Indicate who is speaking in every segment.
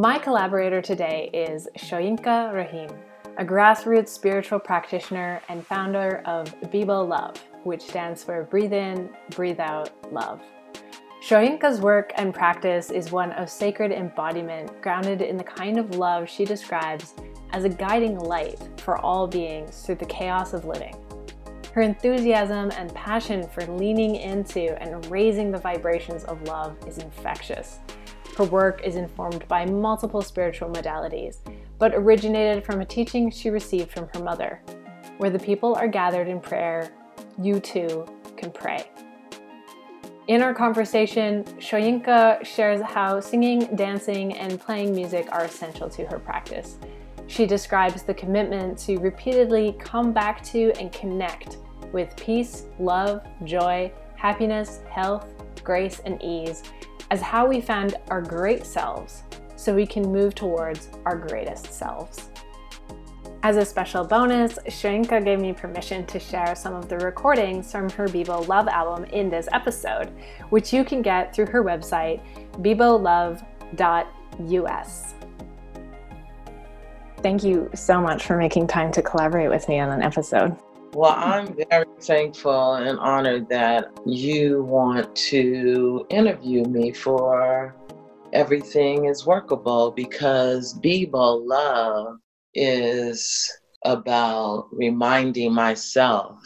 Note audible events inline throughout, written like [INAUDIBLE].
Speaker 1: My collaborator today is Shoyinka Rahim, a grassroots spiritual practitioner and founder of Bibo Love, which stands for Breathe In, Breathe Out, Love. Shoyinka's work and practice is one of sacred embodiment grounded in the kind of love she describes as a guiding light for all beings through the chaos of living. Her enthusiasm and passion for leaning into and raising the vibrations of love is infectious. Her work is informed by multiple spiritual modalities, but originated from a teaching she received from her mother. Where the people are gathered in prayer, you too can pray. In our conversation, Shoyinka shares how singing, dancing, and playing music are essential to her practice she describes the commitment to repeatedly come back to and connect with peace, love, joy, happiness, health, grace, and ease as how we found our great selves so we can move towards our greatest selves. As a special bonus, Shoyinka gave me permission to share some of the recordings from her Bibo Love album in this episode, which you can get through her website, bibolove.us. Thank you so much for making time to collaborate with me on an episode.
Speaker 2: Well, I'm very thankful and honored that you want to interview me for Everything is Workable because Bibo Love is about reminding myself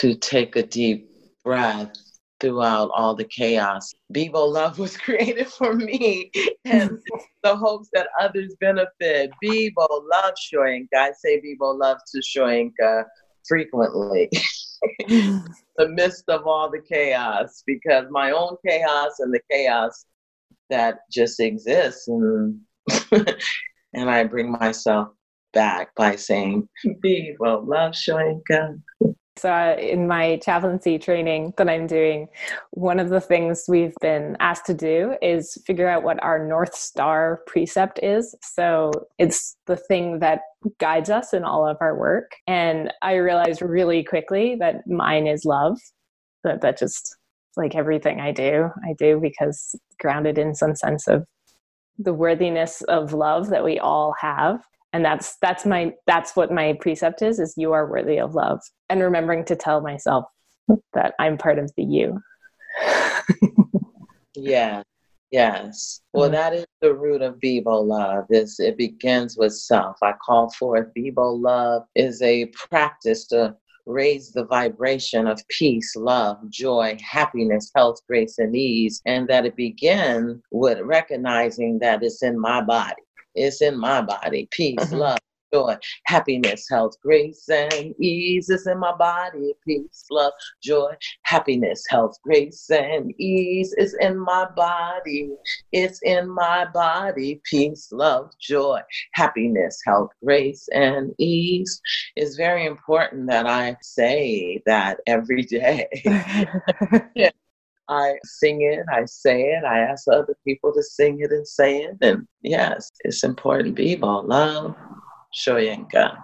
Speaker 2: to take a deep breath throughout all the chaos. Bibo Love was [LAUGHS] created for me and the hopes that others benefit. Bibo Love Shoyinka. I say Bibo Love to Shoyinka frequently. [LAUGHS] the midst of all the chaos because my own chaos and the chaos that just exists and [LAUGHS] and I bring myself back by saying, Be well Love Shoyinka.
Speaker 1: So, in my chaplaincy training that I'm doing, one of the things we've been asked to do is figure out what our North Star precept is. So, it's the thing that guides us in all of our work. And I realized really quickly that mine is love, that, that just like everything I do, I do because grounded in some sense of the worthiness of love that we all have and that's that's my that's what my precept is is you are worthy of love and remembering to tell myself that i'm part of the you.
Speaker 2: Yeah yes. Well that is the root of bibo love is it begins with self. I call forth bibo love is a practice to raise the vibration of peace, love, joy, happiness, health, grace, and ease, and that it begin with recognizing that it's in my body. It's in my body. Peace, mm-hmm. love, joy, happiness, health, grace, and ease is in my body. Peace, love, joy, happiness, health, grace, and ease is in my body. It's in my body. Peace, love, joy, happiness, health, grace, and ease. It's very important that I say that every day. [LAUGHS] [LAUGHS] yeah. I sing it, I say it, I ask other people to sing it and say it. And yes, it's important. Bibo, love, Shoyinka.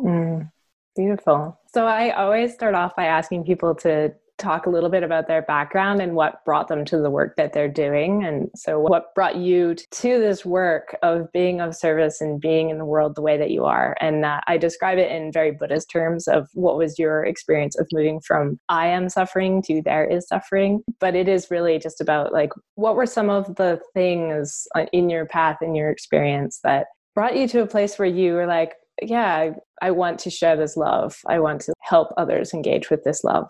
Speaker 1: Mm, beautiful. So I always start off by asking people to talk a little bit about their background and what brought them to the work that they're doing. And so, what brought you to this work of being of service and being in the world the way that you are? And uh, I describe it in very Buddhist terms of what was your experience of moving from I am suffering to there is suffering. But it is really just about like, what were some of the things uh, in your path, in your experience that brought you to a place where you were like, yeah, I want to share this love. I want to help others engage with this love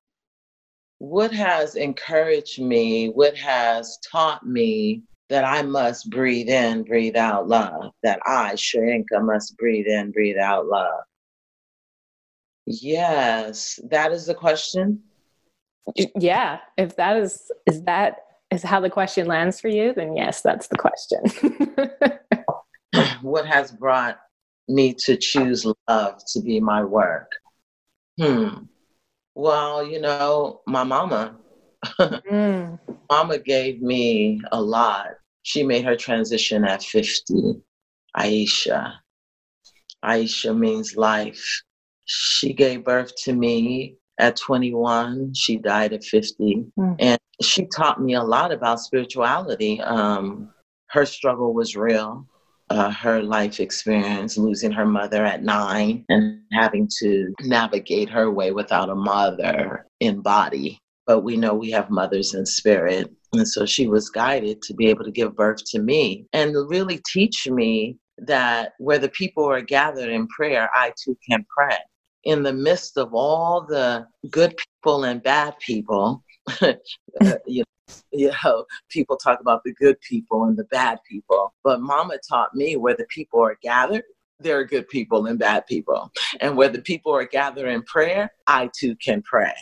Speaker 2: what has encouraged me, what has taught me that I must breathe in, breathe out love, that I, Shoyinka, must breathe in, breathe out love? Yes, that is the question.
Speaker 1: Yeah, if that is is that is how the question lands for you, then yes, that's the question.
Speaker 2: what has brought me to choose love to be my work? Hmm. Well, you know, my mama, [LAUGHS] mm. mama gave me a lot. She made her transition at 50. Aisha. Aisha means life. She gave birth to me at 21. She died at 50. Mm. And she taught me a lot about spirituality. Um, her struggle was real. Uh, her life experience, losing her mother at nine and having to navigate her way without a mother in body. But we know we have mothers in spirit. And so she was guided to be able to give birth to me and really teach me that where the people are gathered in prayer, I too can pray. In the midst of all the good people and bad people, [LAUGHS] uh, you know, people talk about the good people and the bad people. But mama taught me where the people are gathered, there are good people and bad people. And where the people are gathered in prayer, I too can pray.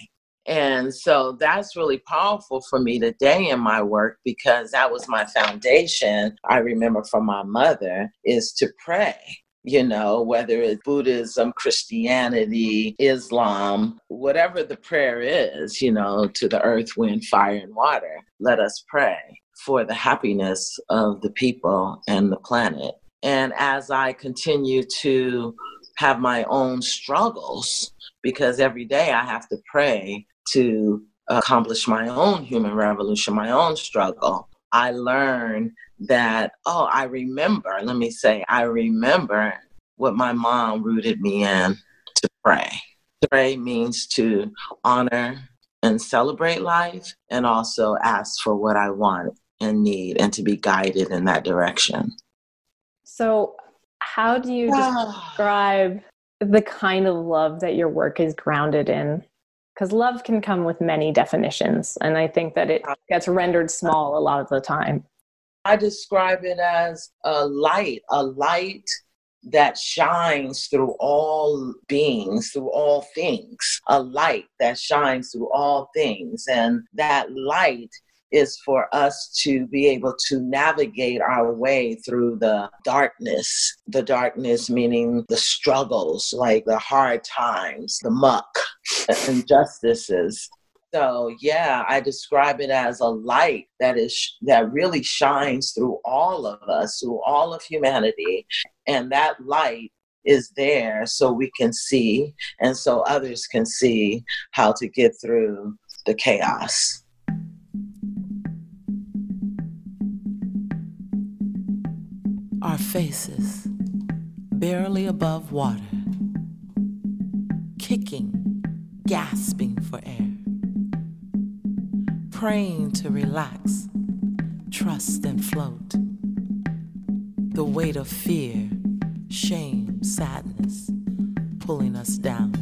Speaker 2: And so that's really powerful for me today in my work because that was my foundation. I remember from my mother is to pray you know, whether it's Buddhism, Christianity, Islam, whatever the prayer is, you know, to the earth, wind, fire, and water, let us pray for the happiness of the people and the planet. And as I continue to have my own struggles, because every day I have to pray to accomplish my own human revolution, my own struggle, I learn that, oh, I remember, let me say, I remember what my mom rooted me in to pray. Pray means to honor and celebrate life and also ask for what I want and need and to be guided in that direction.
Speaker 1: So, how do you [SIGHS] describe the kind of love that your work is grounded in? Because love can come with many definitions, and I think that it gets rendered small a lot of the time.
Speaker 2: I describe it as a light, a light that shines through all beings, through all things, a light that shines through all things. And that light is for us to be able to navigate our way through the darkness. The darkness meaning the struggles, like the hard times, the muck, the injustices so yeah, I describe it as a light that is that really shines through all of us, through all of humanity, and that light is there so we can see and so others can see how to get through the chaos.
Speaker 3: Our faces barely above water, kicking, gasping for air praying to relax, trust, and float. The weight of fear, shame, sadness pulling us down.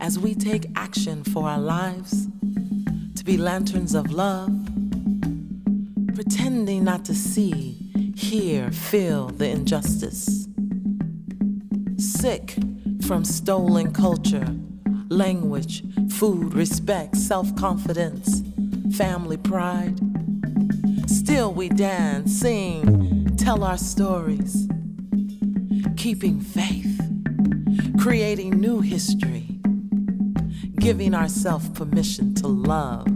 Speaker 3: As we take action for our lives to be lanterns of love, pretending not to see, hear, feel the injustice. Sick from stolen culture language, food, respect, self confidence, family pride. Still, we dance, sing, tell our stories, keeping faith, creating new history, giving ourselves permission to love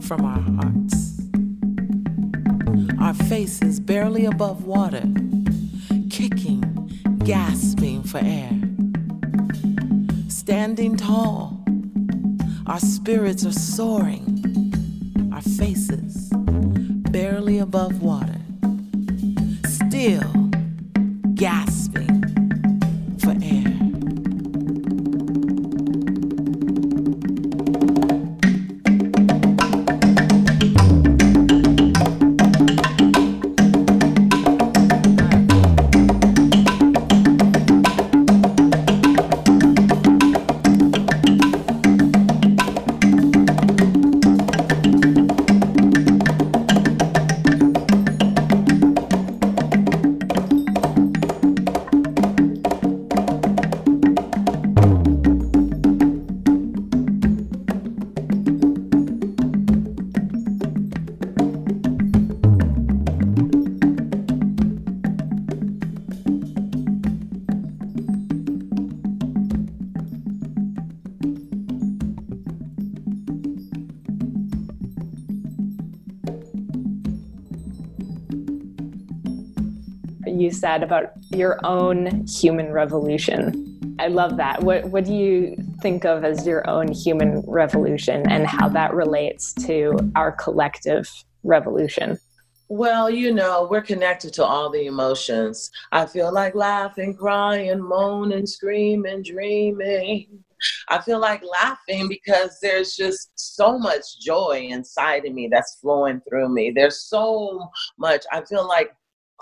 Speaker 3: from our hearts. Our faces barely above water, kicking, gasping for air standing tall. Our spirits are soaring, our faces barely above water, still
Speaker 1: said about your own human revolution. I love that. What what do you think of as your own human revolution and how that relates to our collective revolution?
Speaker 2: Well, you know, we're connected to all the emotions. I feel like laughing, crying, moaning, screaming, dreaming. I feel like laughing because there's just so much joy inside of me that's flowing through me. There's so much. I feel like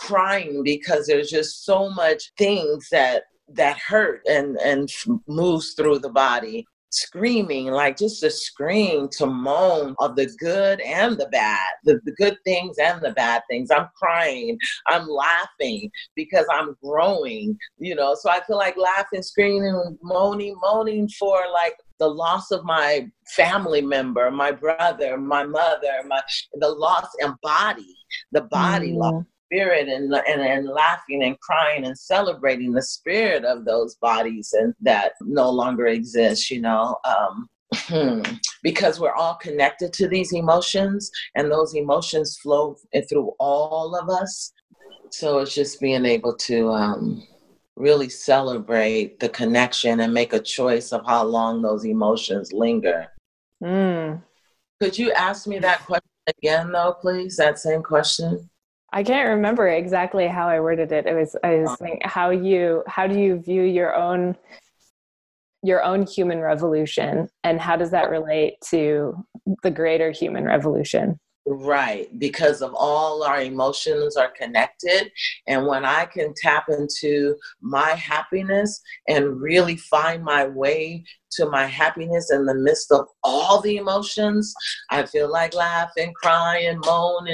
Speaker 2: crying because there's just so much things that that hurt and and moves through the body screaming, like just a scream to moan of the good and the bad, the, the good things and the bad things. I'm crying, I'm laughing because I'm growing, you know. So I feel like laughing, screaming, moaning, moaning for like the loss of my family member, my brother, my mother, my the loss and body, the body mm. loss spirit and, and, and laughing and crying and celebrating the spirit of those bodies and that no longer exists, you know. Um, [CLEARS THROAT] because we're all connected to these emotions and those emotions flow through all of us. So it's just being able to um, really celebrate the connection and make a choice of how long those emotions linger. Mm. Could you ask me that question again, though, please? That same question?
Speaker 1: I can't remember exactly how I worded it. It was I was saying how you how do you view your own your own human revolution and how does that relate to the greater human revolution?
Speaker 2: Right, because of all our emotions are connected. And when I can tap into my happiness and really find my way to my happiness in the midst of all the emotions, I feel like laughing, crying,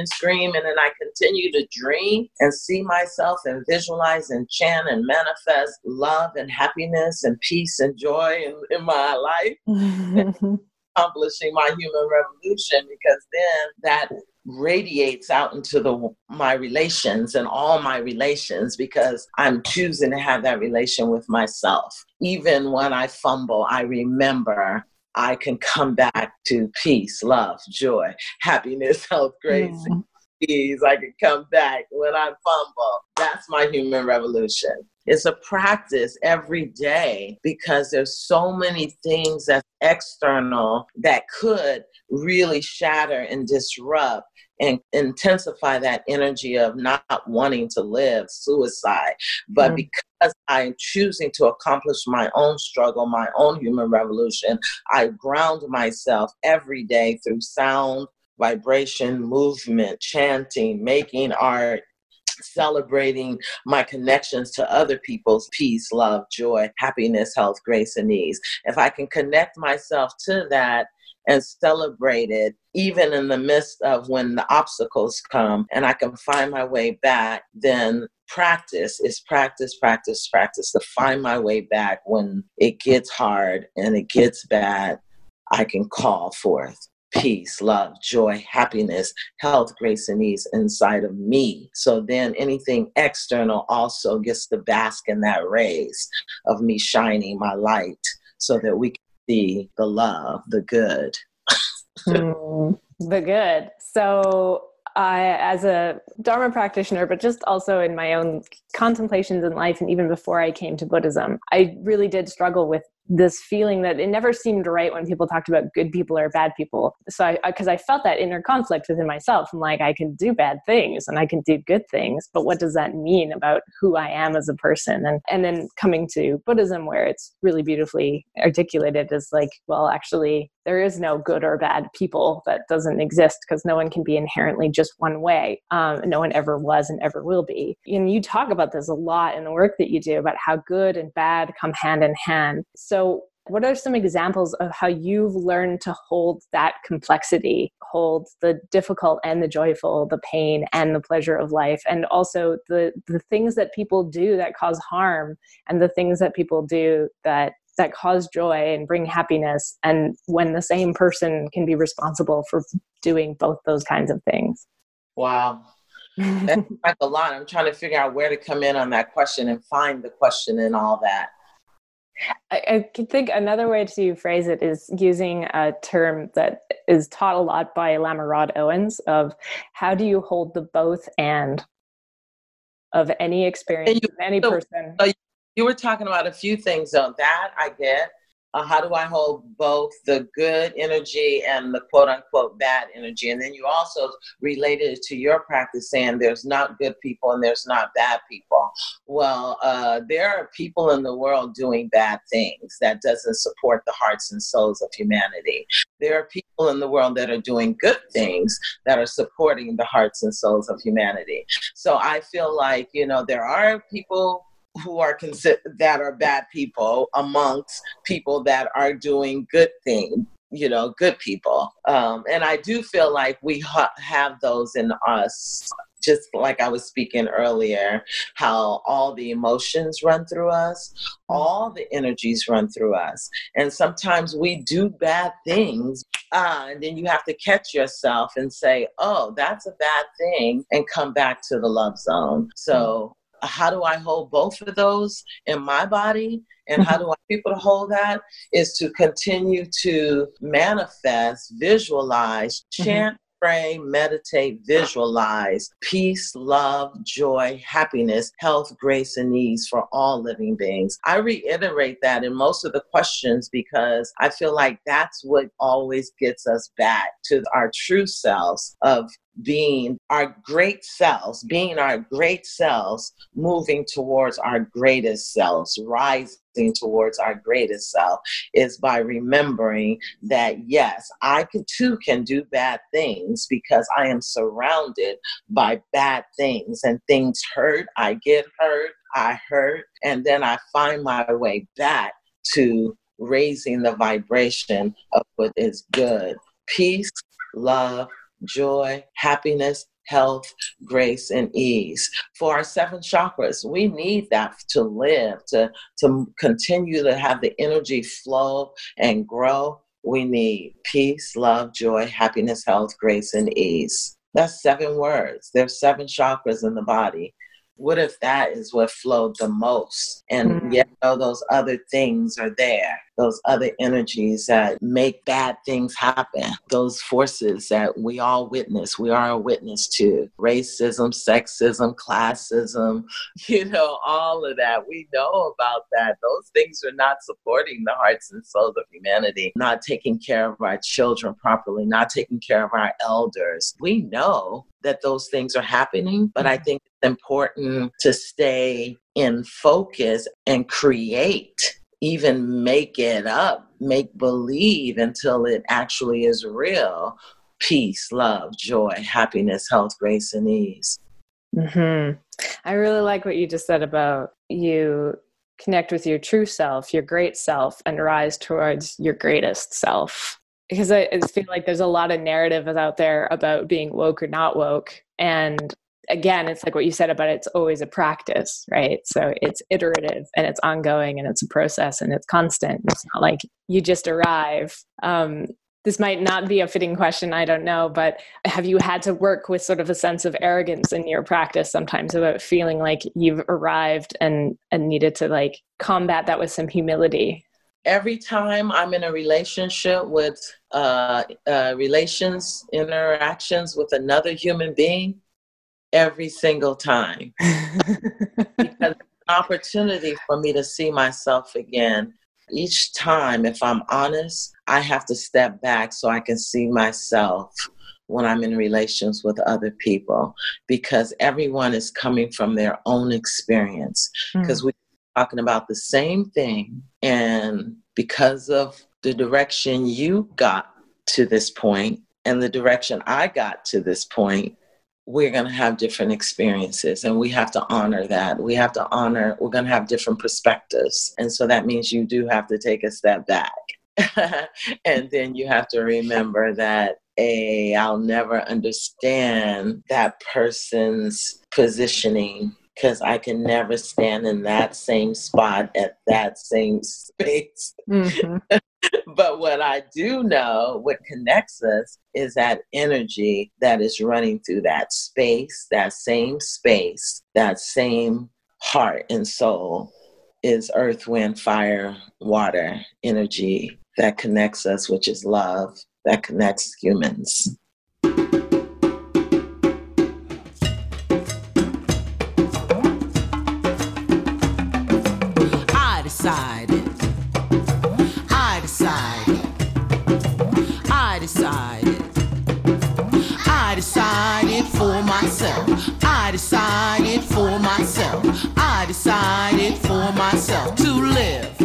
Speaker 2: screaming, and then I continue to dream and see myself and visualize and chant and manifest love and happiness and peace and joy in, in my life. [LAUGHS] accomplishing my human revolution because then that radiates out into the my relations and all my relations because I'm choosing to have that relation with myself. Even when I fumble, I remember I can come back to peace, love, joy, happiness, [LAUGHS] health, grace. Mm. Ease. I can come back when I fumble. That's my human revolution. It's a practice every day because there's so many things that's external that could really shatter and disrupt and intensify that energy of not wanting to live, suicide. But mm. because I'm choosing to accomplish my own struggle, my own human revolution, I ground myself every day through sound, vibration, movement, chanting, making art, celebrating my connections to other people's peace, love, joy, happiness, health, grace, and ease. If I can connect myself to that and celebrate it, even in the midst of when the obstacles come, and I can find my way back, then practice is practice, practice, practice to find my way back when it gets hard and it gets bad. I can call forth peace, love, joy, happiness, health, grace, and ease inside of me. So then anything external also gets to bask in that rays of me shining my light so that we can see the love, the good.
Speaker 1: mm, the good. So I, as a Dharma practitioner, but just also in my own contemplations in life, and even before I came to Buddhism, I really did struggle with this feeling that it never seemed right when people talked about good people or bad people. So I, because I, I, felt that inner conflict within myself. I'm like, I can do bad things and I can do good things, but what does that mean about who I am as a person? And and then coming to Buddhism, where it's really beautifully articulated as like, well, actually, there is no good or bad people that doesn't exist because no one can be inherently just one way. Um, no one ever was and ever will be. And you talk about this a lot in the work that you do about how good and bad come hand in hand. So, what are some examples of how you've learned to hold that complexity, hold the difficult and the joyful, the pain and the pleasure of life, and also the the things that people do that cause harm and the things that people do that that cause joy and bring happiness and when the same person can be responsible for doing both those kinds of things?
Speaker 2: Wow. That's [LAUGHS] like a lot. I'm trying to figure out where to come in on that question and find the question and all that
Speaker 1: I, I think another way to phrase it is using a term that is taught a lot by Lama Rod Owens of how do you hold the both and of any experience, you, any so, person.
Speaker 2: So you were talking about a few things though. That I get. Uh, how do I hold both the good energy and the quote unquote bad energy? And then you also related to your practice saying there's not good people and there's not bad people. Well, uh, there are people in the world doing bad things that doesn't support the hearts and souls of humanity. There are people in the world that are doing good things that are supporting the hearts and souls of humanity. So I feel like, you know, there are people who are consider that are bad people amongst people that are doing good things you know good people um, and i do feel like we ha- have those in us just like I was speaking earlier, how all the emotions run through us, all the energies run through us. And sometimes we do bad things. Uh, and then you have to catch yourself and say, oh, that's a bad thing, and come back to the love zone. So how do I hold both of those in my body? And how mm-hmm. do I people to hold that? Is to continue to manifest, visualize, mm-hmm. chant, pray, meditate, visualize peace, love, joy, happiness, health, grace, and ease for all living beings. I reiterate that in most of the questions because I feel like that's what always gets us back to our true selves of being our great selves, being our great selves, moving towards our greatest selves, rising towards our greatest self is by remembering that yes, I can, too can do bad things because I am surrounded by bad things and things hurt. I get hurt, I hurt, and then I find my way back to raising the vibration of what is good. Peace, love, joy, happiness, health, grace, and ease. For our seven chakras, we need that to live, to, to continue to have the energy flow and grow. We need peace, love, joy, happiness, health, grace, and ease. That's seven words. There's seven chakras in the body what if that is what flowed the most and mm-hmm. yet know those other things are there those other energies that make bad things happen those forces that we all witness we are a witness to. Racism sexism classism [LAUGHS] you know all of that. We know about that. Those things are not supporting the hearts and souls of humanity not taking care of our children properly not taking care of our elders. We know that those things are happening, but I think it's important to stay in focus and create, even make it up, make believe until it actually is real. Peace, love, joy, happiness, health, grace, and ease.
Speaker 1: Mm-hmm. I really like what you just said about you connect with your true self, your great self, and rise towards your greatest self because I, I feel like there's a lot of narrative out there about being woke or not woke. And again, it's like what you said about it, it's always a practice, right? So it's iterative and it's ongoing and it's a process and it's constant. It's not like you just arrive. Um, this might not be a fitting question, I don't know, but have you had to work with sort of a sense of arrogance in your practice sometimes about feeling like you've arrived and and needed to like combat that with some humility?
Speaker 2: every time I'm in a relationship with uh, uh, relations, interactions with another human being, every single time. [LAUGHS] because it's an opportunity for me to see myself again. Each time, if I'm honest, I have to step back so I can see myself when I'm in relations with other people because everyone is coming from their own experience. Because mm. we talking about the same thing. And because of the direction you got to this point and the direction I got to this point, we're going to have different experiences and we have to honor that. We have to honor, we're going to have different perspectives. And so that means you do have to take a step back. [LAUGHS] and then you have to remember that a I'll never understand that person's positioning because I can never stand in that same spot at that same [LAUGHS] space. Mm-hmm. [LAUGHS] but what I do know, what connects us, is that energy that is running through that space, that same space, that same heart and soul is earth, wind, fire, water energy that connects us, which is love, that connects humans.
Speaker 3: Decided for myself. I decided for myself to live,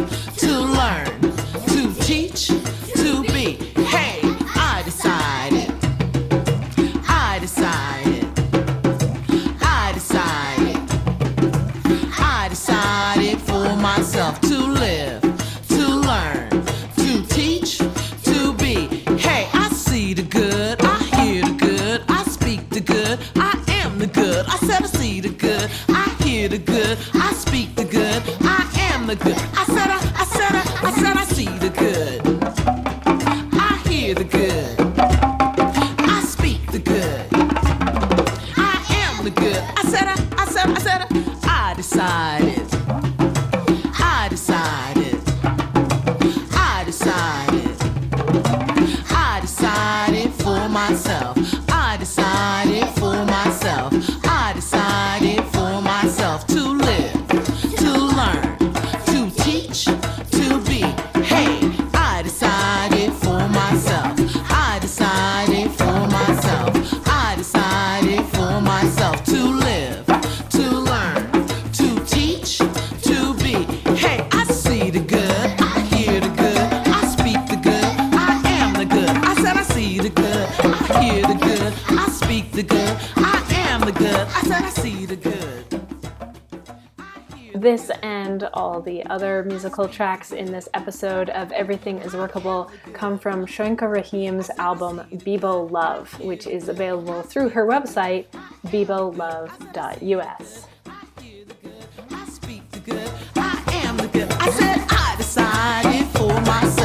Speaker 1: This and all the other musical tracks in this episode of Everything is Workable come from Shoyinka Rahim's album Bibo Love, which is available through her website, bibolove.us.
Speaker 3: I am the good. I said I decided for myself.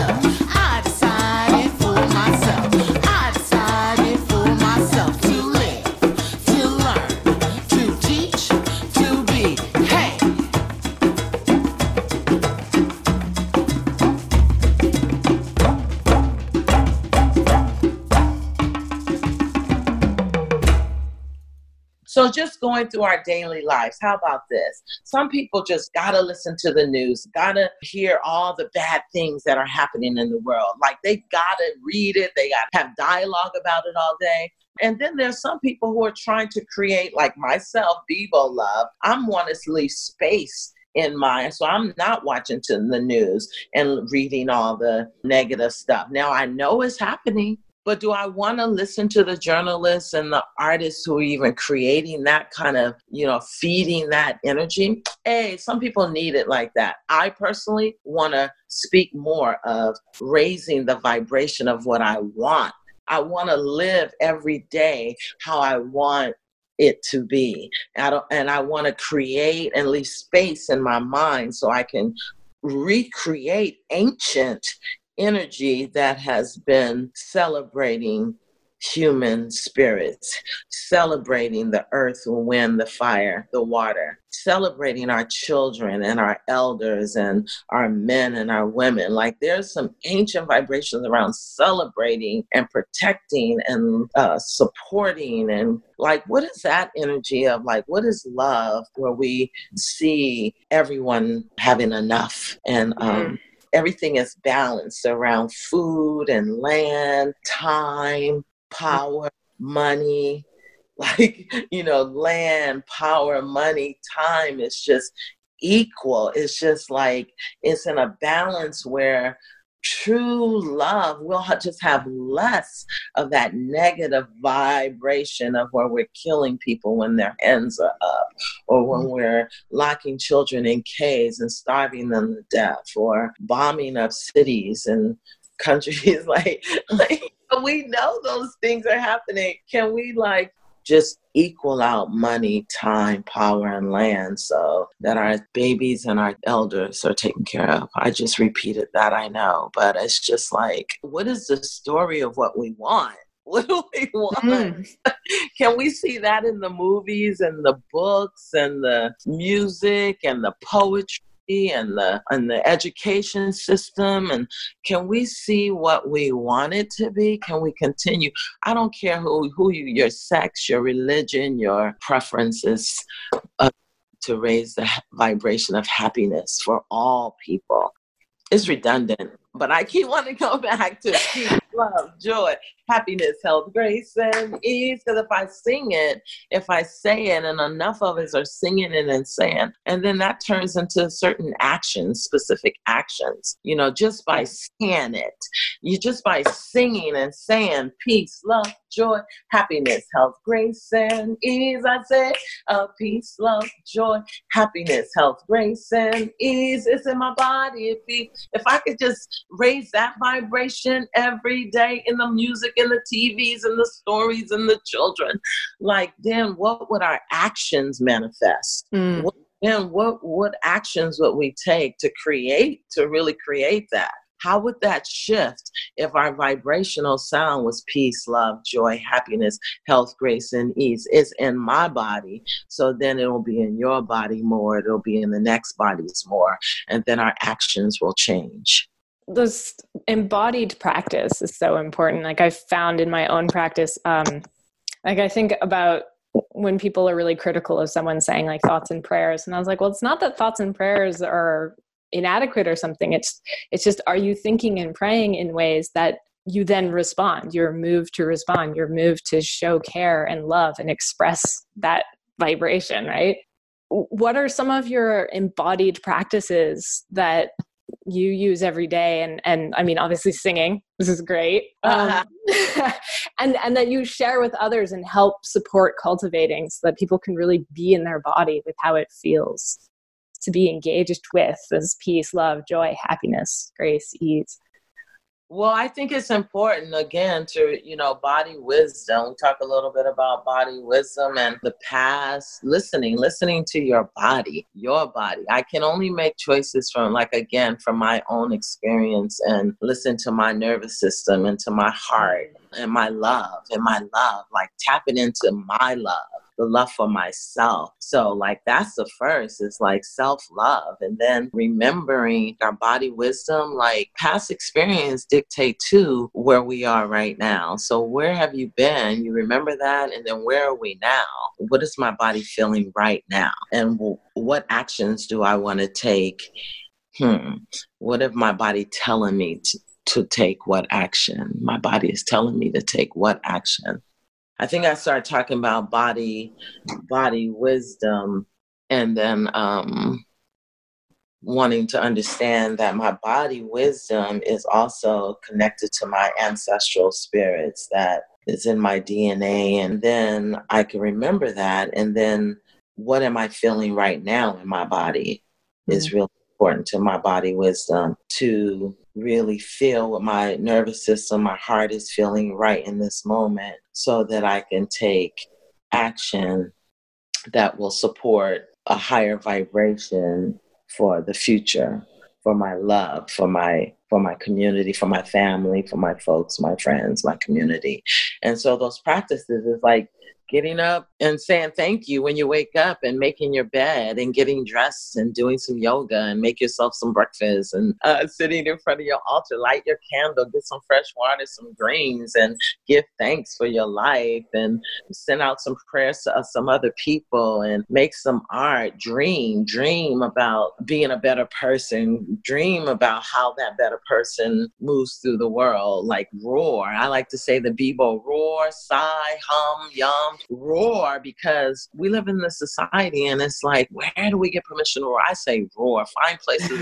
Speaker 2: So just going through our daily lives, how about this? Some people just gotta listen to the news, gotta hear all the bad things that are happening in the world. Like they gotta read it, they gotta have dialogue about it all day. And then there's some people who are trying to create, like myself, Bibo Love. I'm wanting to leave space in mind. So I'm not watching to the news and reading all the negative stuff. Now I know it's happening. But do I want to listen to the journalists and the artists who are even creating that kind of, you know, feeding that energy? Hey, some people need it like that. I personally want to speak more of raising the vibration of what I want. I want to live every day how I want it to be. I and I want to create and leave space in my mind so I can recreate ancient energy that has been celebrating human spirits, celebrating the earth, the wind, the fire, the water, celebrating our children and our elders and our men and our women. Like there's some ancient vibrations around celebrating and protecting and uh, supporting. And like, what is that energy of? Like, what is love where we see everyone having enough and, um, everything is balanced around food and land, time, power, money. [LAUGHS] Like, you know, land, power, money, time is just equal. It's just like it's in a balance where true love will just have less of that negative vibration of where we're killing people when their hands are up or when mm. we're locking children in caves and starving them to death or bombing up cities and countries. [LAUGHS] Like, like we know those things are happening. Can we like just equal out money, time, power, and land so that our babies and our elders are taken care of. I just repeated that, I know, but it's just like, what is the story of what we want? [LAUGHS] What do we want?
Speaker 1: Mm. [LAUGHS]
Speaker 2: Can we see that in the movies and the books and the music and the poetry? And the and the education system and can we see what we want it to be? Can we continue? I don't care who who you your sex your religion your preferences uh, to raise the vibration of happiness for all people. It's redundant but I keep wanting to go back to peace, love, joy, happiness, health, grace, and ease. Because if I sing it, if I say it, and enough of us are singing it and saying, and then that turns into certain actions, specific actions, you know, just by saying it, you just by singing and saying peace, love, joy, happiness, health, grace, and ease. I say, uh, peace, love, joy, happiness, health, grace, and ease. It's in my body. If, if I could just raise that vibration every day in the music and the TVs and the stories and the children, like then what would our actions manifest? Mm. What, then what what actions would we take to create to really create that? How would that shift if our vibrational sound was peace, love, joy, happiness, health, grace, and ease? It's in my body. So then it will be in your body more. It'll be in the next bodies more. And then our actions will change
Speaker 1: this embodied practice is so important. Like I've found in my own practice, um, like I think about when people are really critical of someone saying like thoughts and prayers, and I was like, well, it's not that thoughts and prayers are inadequate or something. It's it's just are you thinking and praying in ways that you then respond. You're moved to respond. You're moved to show care and love and express that vibration, right? What are some of your embodied practices that you use every day and and i mean obviously singing this is great uh-huh. um, [LAUGHS] and and that you share with others and help support cultivating so that people can really be in their body with how it feels to be engaged with this peace love joy happiness grace ease
Speaker 2: well, I think it's important again to, you know, body wisdom. We talk a little bit about body wisdom and the past, listening, listening to your body, your body. I can only make choices from, like, again, from my own experience and listen to my nervous system and to my heart and my love and my love, like tapping into my love the love for myself. So, like, that's the first is like self love. And then remembering our body wisdom, like, past experience dictate to where we are right now. So, where have you been? You remember that. And then where are we now? What is my body feeling right now? And what actions do I want to take? Hmm, what if my body telling me to, to take what action? My body is telling me to take what action? I think I started talking about body, body wisdom, and then um, wanting to understand that my body wisdom is also connected to my ancestral spirits that is in my DNA. And then I can remember that. And then what am I feeling right now in my body is really important to my body wisdom to really feel what my nervous system, my heart is feeling right in this moment so that I can take action that will support a higher vibration for the future, for my love, for my for my community, for my family, for my folks, my friends, my community. And so those practices is like getting up and saying thank you when you wake up and making your bed and getting dressed and doing some yoga and make yourself some breakfast and uh, sitting in front of your altar, light your candle, get some fresh water, some greens, and give thanks for your life and send out some prayers to uh, some other people and make some art. Dream, dream about being a better person, dream about how that better person moves through the world. Like roar. I like to say the Bibo roar, sigh, hum, yum, roar because we live in this society and it's like, where do we get permission to roar? I say roar, find places [LAUGHS] in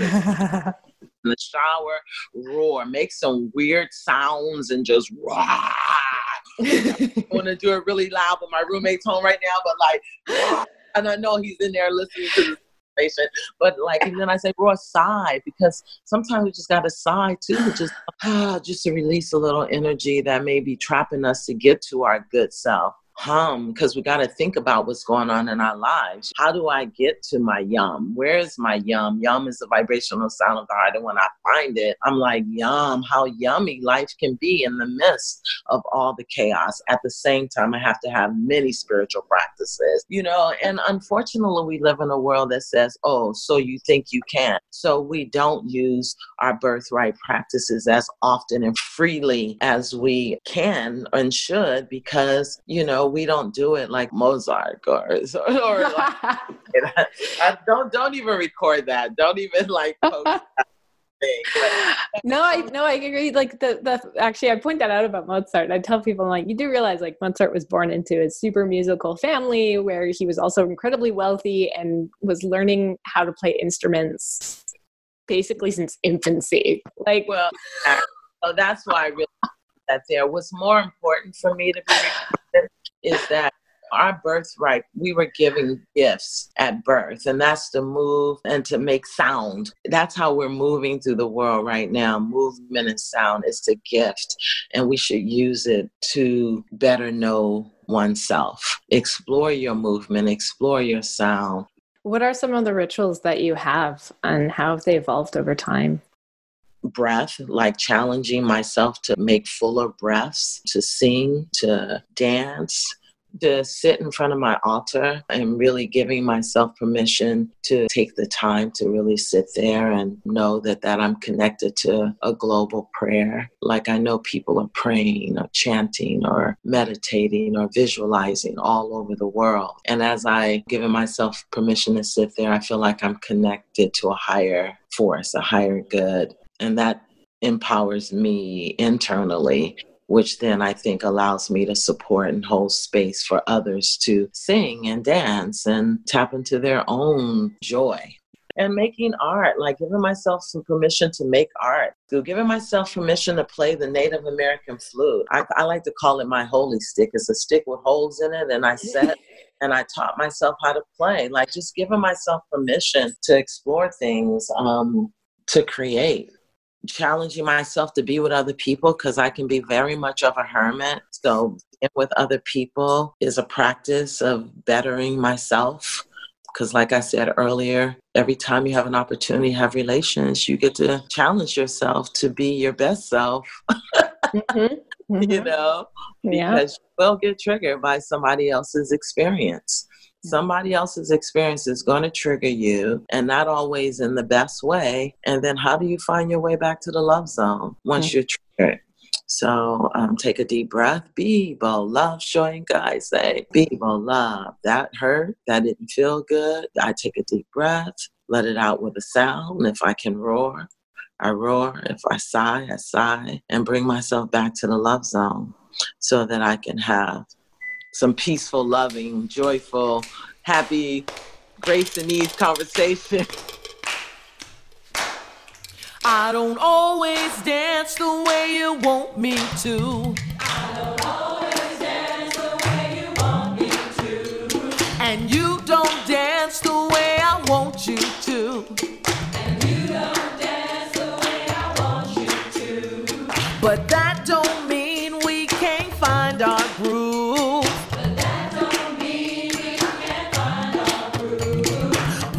Speaker 2: the shower, roar, make some weird sounds and just roar. I want to do it really loud, but my roommate's home right now, but like, and I know he's in there listening to this information. But like, and then I say, roar sigh because sometimes we just gotta sigh too, just [SIGHS] just to release a little energy that may be trapping us to get to our good self hum because we got to think about what's going on in our lives. How do I get to my yum? Where's my yum? Yum is the vibrational sound of the heart. And when I find it, I'm like, yum, how yummy life can be in the midst of all the chaos. At the same time, I have to have many spiritual practices, you know, and unfortunately, we live in a world that says, oh, so you think you can. So we don't use our birthright practices as often and freely as we can and should because, you know, we don't do it like Mozart [LAUGHS] or, or like, [LAUGHS] I don't don't even record that. Don't even like post [LAUGHS] thing.
Speaker 1: But. no, I no, I agree. Like the the actually, I point that out about Mozart. I tell people like you do realize like Mozart was born into a super musical family where he was also incredibly wealthy and was learning how to play instruments basically since infancy. Like,
Speaker 2: well, so that's why I really that there. was more important for me to be is that our birthright, we were given gifts at birth, and that's to move and to make sound. That's how we're moving through the world right now. Movement and sound is the gift, and we should use it to better know oneself. Explore your movement, explore your sound.
Speaker 1: What are some of the rituals that you have, and how have they evolved over time?
Speaker 2: Breath, like challenging myself to make fuller breaths, to sing, to dance, to sit in front of my altar and really giving myself permission to take the time to really sit there and know that that I'm connected to a global prayer. Like I know people are praying or chanting or meditating or visualizing all over the world. And as I given myself permission to sit there I feel like I'm connected to a higher force a higher good and that empowers me internally which then I think allows me to support and hold space for others to sing and dance and tap into their own joy. And making art, like giving myself some permission to make art, so giving myself permission to play the Native American flute. I, I like to call it my holy stick. It's a stick with holes in it, and I set [LAUGHS] and I taught myself how to play. Like just giving myself permission to explore things, um, to create challenging myself to be with other people because I can be very much of a hermit. So, being with other people is a practice of bettering myself. Because, like I said earlier, every time you have an opportunity to have relations, you get to challenge yourself to be your best self. mm-hmm. [LAUGHS] Mm-hmm. You know, yeah. because you will get triggered by somebody else's experience somebody else's experience is going to trigger you and not always in the best way and then how do you find your way back to the love zone once mm-hmm. you're triggered so um, take a deep breath. Be Bibo love Shoyinka say, Bibo love. That hurt. That didn't feel good. I take a deep breath, let it out with a sound. If I can roar, I roar. If I sigh, I sigh, and bring myself back to the love zone so that I can have some peaceful, loving, joyful, happy, grace and ease conversation. [LAUGHS]
Speaker 3: I don't always dance the way you want me to.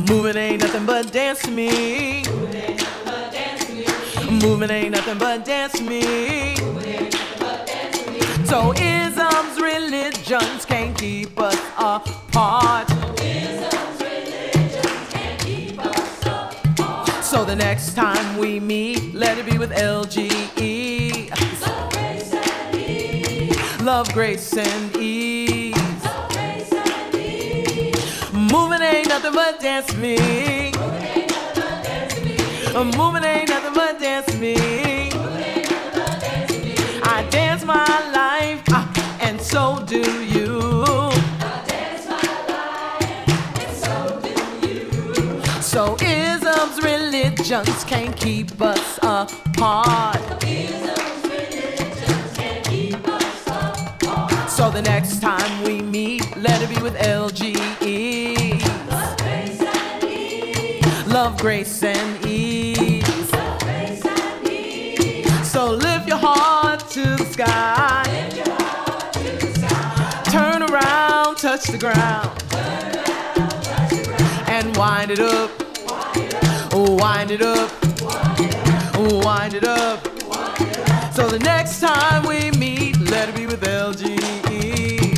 Speaker 3: Moving ain't nothing but dance to me. Moving ain't nothing but dance to me. So isms, religions can't keep us apart. So the next time we meet, let it be with LGE. Love, grace, and ease. Moving ain't nothing but dance me. Moving ain't nothing but dance me. I dance my life, uh, and so do you. So isms, religions can't keep us apart. So the next time we meet, let it be with LGE. Love, grace, and ease. So lift your heart to the sky. Turn around, touch the ground. And wind it up. Wind it up. Wind it up. So the next time we meet, let it be with LGE.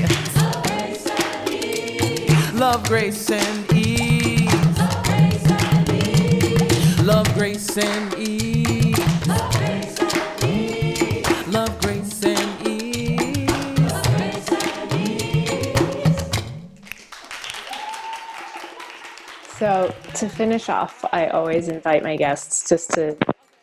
Speaker 3: Love, grace, and ease. Love, grace, and ease. Love, grace, and ease. Love, grace, and ease.
Speaker 1: So, to finish off, I always invite my guests just to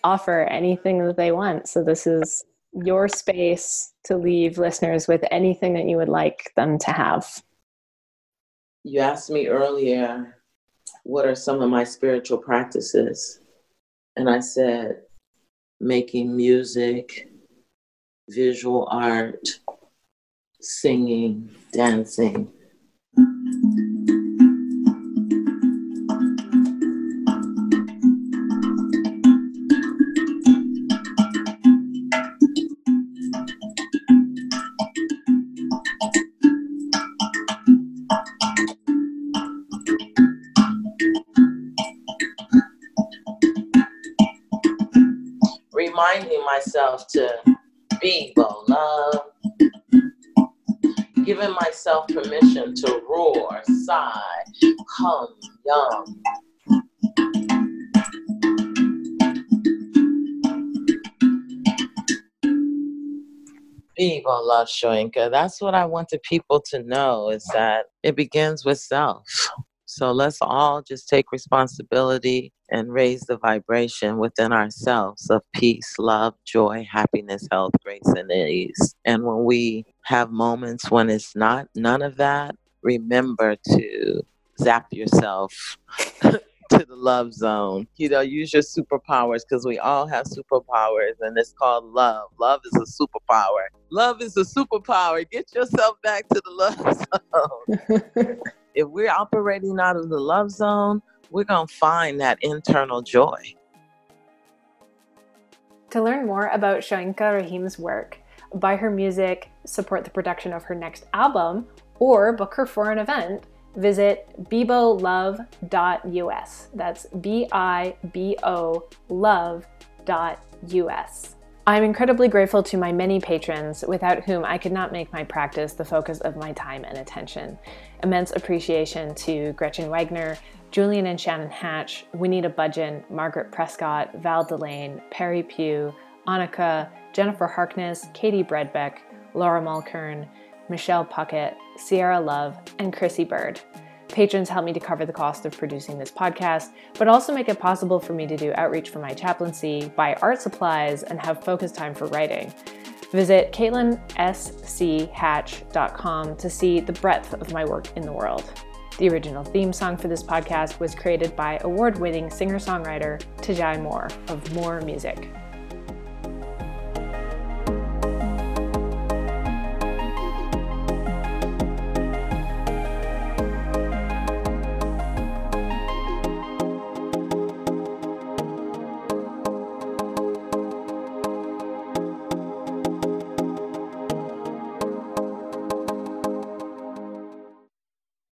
Speaker 1: offer anything that they want. So this is your space to leave listeners with anything that you would like them to have.
Speaker 2: You asked me earlier, what are some of my spiritual practices? And I said, making music, visual art, singing, dancing. Reminding myself to be loved, giving myself permission to roar, sigh, hum, yum. Be well loved, Shoyinka. That's what I wanted people to know is that it begins with self. So let's all just take responsibility and raise the vibration within ourselves of peace, love, joy, happiness, health, grace, and ease. And when we have moments when it's not none of that, remember to zap yourself [LAUGHS] to the love zone. You know, use your superpowers because we all have superpowers and it's called love. Love is a superpower. Love is a superpower. Get yourself back to the love [LAUGHS] zone. [LAUGHS] if we're operating out of the love zone, we're going to find that internal joy.
Speaker 1: To learn more about Shoyinka Rahim's work, buy her music, support the production of her next album, or book her for an event, visit bibolove.us. That's B I B O love.us. I'm incredibly grateful to my many patrons, without whom I could not make my practice the focus of my time and attention. Immense appreciation to Gretchen Wagner, Julian and Shannon Hatch, Winita Budgeon, Margaret Prescott, Val Delane, Perry Pugh, Annika, Jennifer Harkness, Katie Bredbeck, Laura Mulkern, Michelle Puckett, Sierra Love, and Chrissy Bird. Patrons help me to cover the cost of producing this podcast, but also make it possible for me to do outreach for my chaplaincy, buy art supplies, and have focused time for writing. Visit CaitlinSCHatch.com to see the breadth of my work in the world. The original theme song for this podcast was created by award winning singer songwriter Tajai Moore of Moore Music.